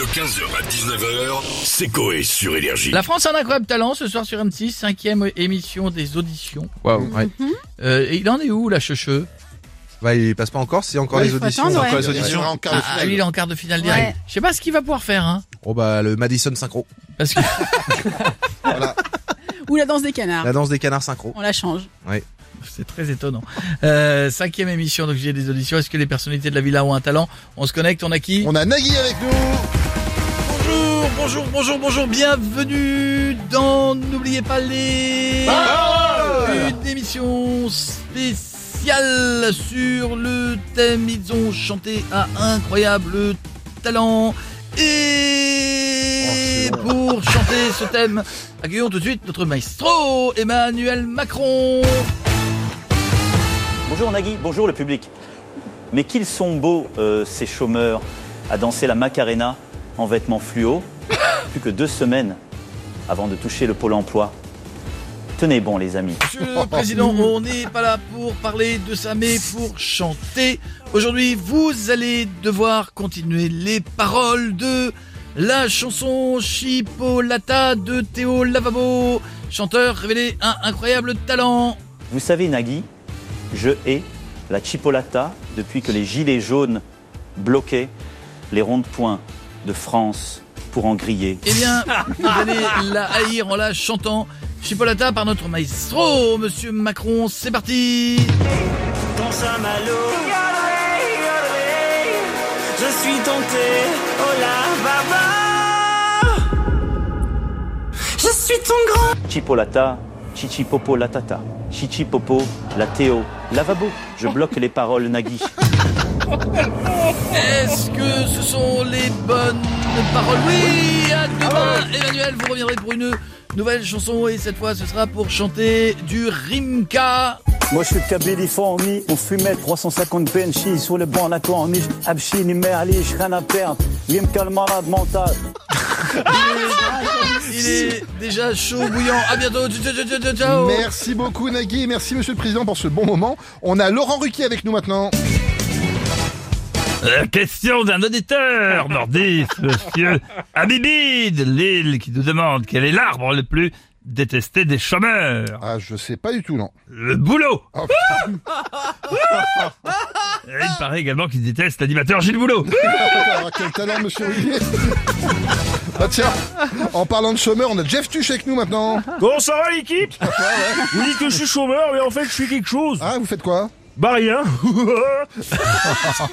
De 15h à 19h, c'est Coé sur Énergie. La France a un incroyable talent ce soir sur M6, cinquième émission des auditions. Waouh, ouais. Euh, et il en est où la checheux Bah, il passe pas encore, c'est encore Ouais, les il faut auditions. attendre, encore ouais. les auditions. en quart de Ah, lui il est en quart de finale direct. Ouais. Je sais pas ce qu'il va pouvoir faire, hein. Oh bah, le Madison synchro. Parce que Voilà. Ou la danse des canards. La danse des canards synchro. On la change. c'est très étonnant. Euh, cinquième émission, donc j'ai des auditions. Est-ce que les personnalités de la villa ont un talent? On se connecte, on a qui? On a Nagui avec nous Bonjour, bonjour, bonjour, bonjour, bienvenue dans N'oubliez pas les... Une émission spéciale sur le thème. Ils ont chanté à incroyable talent. Et pour chanter ce thème, accueillons tout de suite notre maestro Emmanuel Macron. Bonjour Nagui, bonjour le public. Mais qu'ils sont beaux euh, ces chômeurs à danser la Macarena en vêtements fluo, plus que deux semaines avant de toucher le pôle emploi. Tenez bon les amis. Monsieur le Président, on n'est pas là pour parler de ça, mais pour chanter. Aujourd'hui, vous allez devoir continuer les paroles de la chanson Chipolata de Théo Lavabo, chanteur révélé un incroyable talent. Vous savez Nagui, je hais la chipolata depuis que les gilets jaunes bloquaient les ronds-points de France pour en griller. Eh bien, vous allez la haïr en la chantant. Chipolata par notre maestro, Monsieur Macron, c'est parti Dans Saint-Malo, je suis tenté, oh la baba. Je suis ton grand. Chipolata, chichi popo la tata, chichi popo la Théo, lavabo. Je bloque les paroles Nagui. Est-ce que ce sont les bonnes paroles? Oui, à demain Emmanuel, vous reviendrez pour une nouvelle chanson et cette fois ce sera pour chanter du Rimka. Moi je suis de Californie, on fumait 350 Benchy sur le banc de la corniche, Abchini, Merli, rien à perdre, Limka le malade mental. Il est déjà chaud, bouillant. À bientôt. Ciao, ciao, ciao, ciao, ciao. Merci beaucoup Nagui et merci Monsieur le Président pour ce bon moment. On a Laurent Ruquier avec nous maintenant. Euh, question d'un auditeur nordiste, monsieur Habibi de Lille, qui nous demande quel est l'arbre le plus détesté des chômeurs. Ah, je sais pas du tout, non. Le boulot Oh, Et Il paraît également qu'il déteste l'animateur Gilles Boulot. Alors, quel talent, Monsieur Ruquier Ah tiens, en parlant de chômeur, on a Jeff Tuch avec nous maintenant. Bon, ça va l'équipe Vous dites que je suis chômeur, mais en fait je suis quelque chose. Ah, vous faites quoi? Bah rien.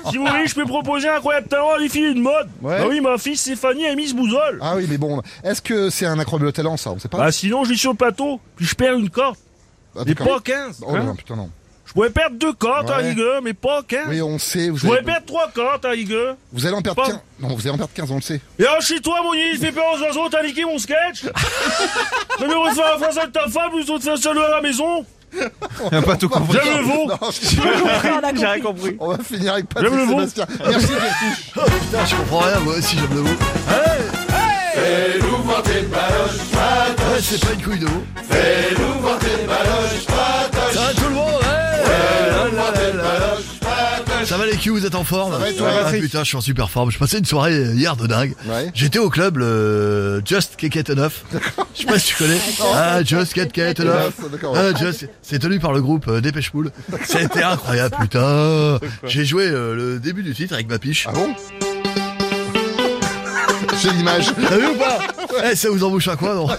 si vous voulez, je peux proposer un incroyable talent à les filles de mode. Ouais. Bah oui, ma fille Stéphanie a mis ce bousole. Ah oui, mais bon, est-ce que c'est un incroyable talent, ça? On sait pas. Bah sinon, je vis sur le plateau, puis je perds une corde. Ah, pas 15. Oh hein. non, putain, non. Je pourrais perdre deux cordes à Ouais. rigueur, mais pas 15. Oui, on sait, vous Je pourrais perdre trois cordes à rigueur. vous allez en perdre Pas- 15. Non, vous allez en perdre 15, on le sait. Et alors chez toi, mon il fait peur aux oiseaux, t'as niqué mon sketch? Mais on faire la phrase avec ta femme, plutôt de faire seul à la maison pas tout compris. J'aime le veau On a compris. on va finir avec Patrick J'aime le mot. Sébastien. Merci, Tuch. Putain, je comprends rien, moi aussi j'aime le mot. Ouais, c'est pas une couille de veau. Ça Ça va les culs, vous êtes en forme va toi, Ah, putain, je suis en super forme. Je passais une soirée hier de dingue. Ouais. J'étais au club le Just Keket Enough. Je sais pas si tu connais. Ah, Just Keket Enough. Enough, d'accord, ouais. Ah, Just, c'est tenu par le groupe euh, Dépêche Poule. C'était incroyable, putain. J'ai joué euh, le début du titre avec ma piche. Ah bon? J'ai l'image. T'as vu ou pas Eh, ça vous embouche à quoi, non ouais.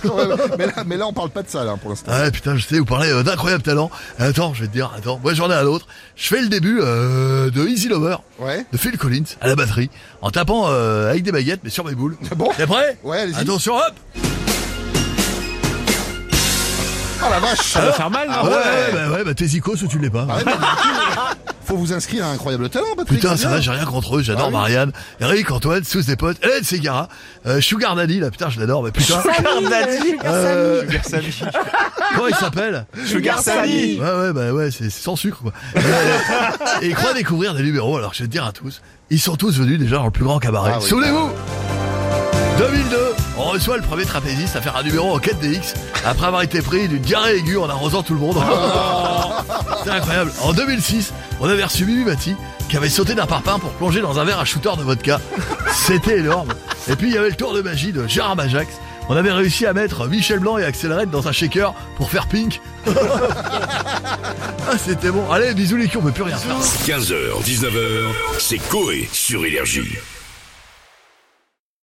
mais, là, mais là, on parle pas de ça, là, pour l'instant. Ouais, putain, je sais, vous parlez euh, d'incroyable talent. Attends, je vais te dire, attends, moi j'en ai un autre. Je fais le début euh, de Easy Lover, Ouais. de Phil Collins, à la batterie, en tapant euh, avec des baguettes, mais sur mes boules. Bon. T'es prêt Ouais, allez-y. Attention, hop Oh la vache Ça va faire mal, Ah ouais, ouais, bah, ouais, bah t'es icos ou tu l'es pas. Ah ouais, mais du coup, Faut vous inscrire à Incroyable Talent, Patrick. Putain, c'est ça va, j'ai rien contre eux, j'adore Ah oui. Marianne, Eric, Antoine, tous des potes, Hélène Segara, euh, Sugar Daddy, là, putain, je l'adore, mais putain, euh, comment il s'appelle Sugar Sally Ouais, ouais, bah ouais, c'est c'est sans sucre, quoi. Et, euh, et crois découvrir des numéros, alors je vais te dire à tous, ils sont tous venus déjà dans le plus grand cabaret. Ah oui. Souvenez-vous 2002, on reçoit le premier trapéziste à faire un numéro en 4DX après avoir été pris d'une diarrhée aiguë en arrosant tout le monde. C'est incroyable. En 2006, on avait reçu Mati qui avait sauté d'un parpaing pour plonger dans un verre à shooter de vodka. C'était énorme. Et puis il y avait le tour de magie de Gérard Majax. On avait réussi à mettre Michel Blanc et Axel dans un shaker pour faire pink. ah c'était bon. Allez, bisous les cons, on peut plus rien faire. 15h, 19h, c'est Coé sur Énergie.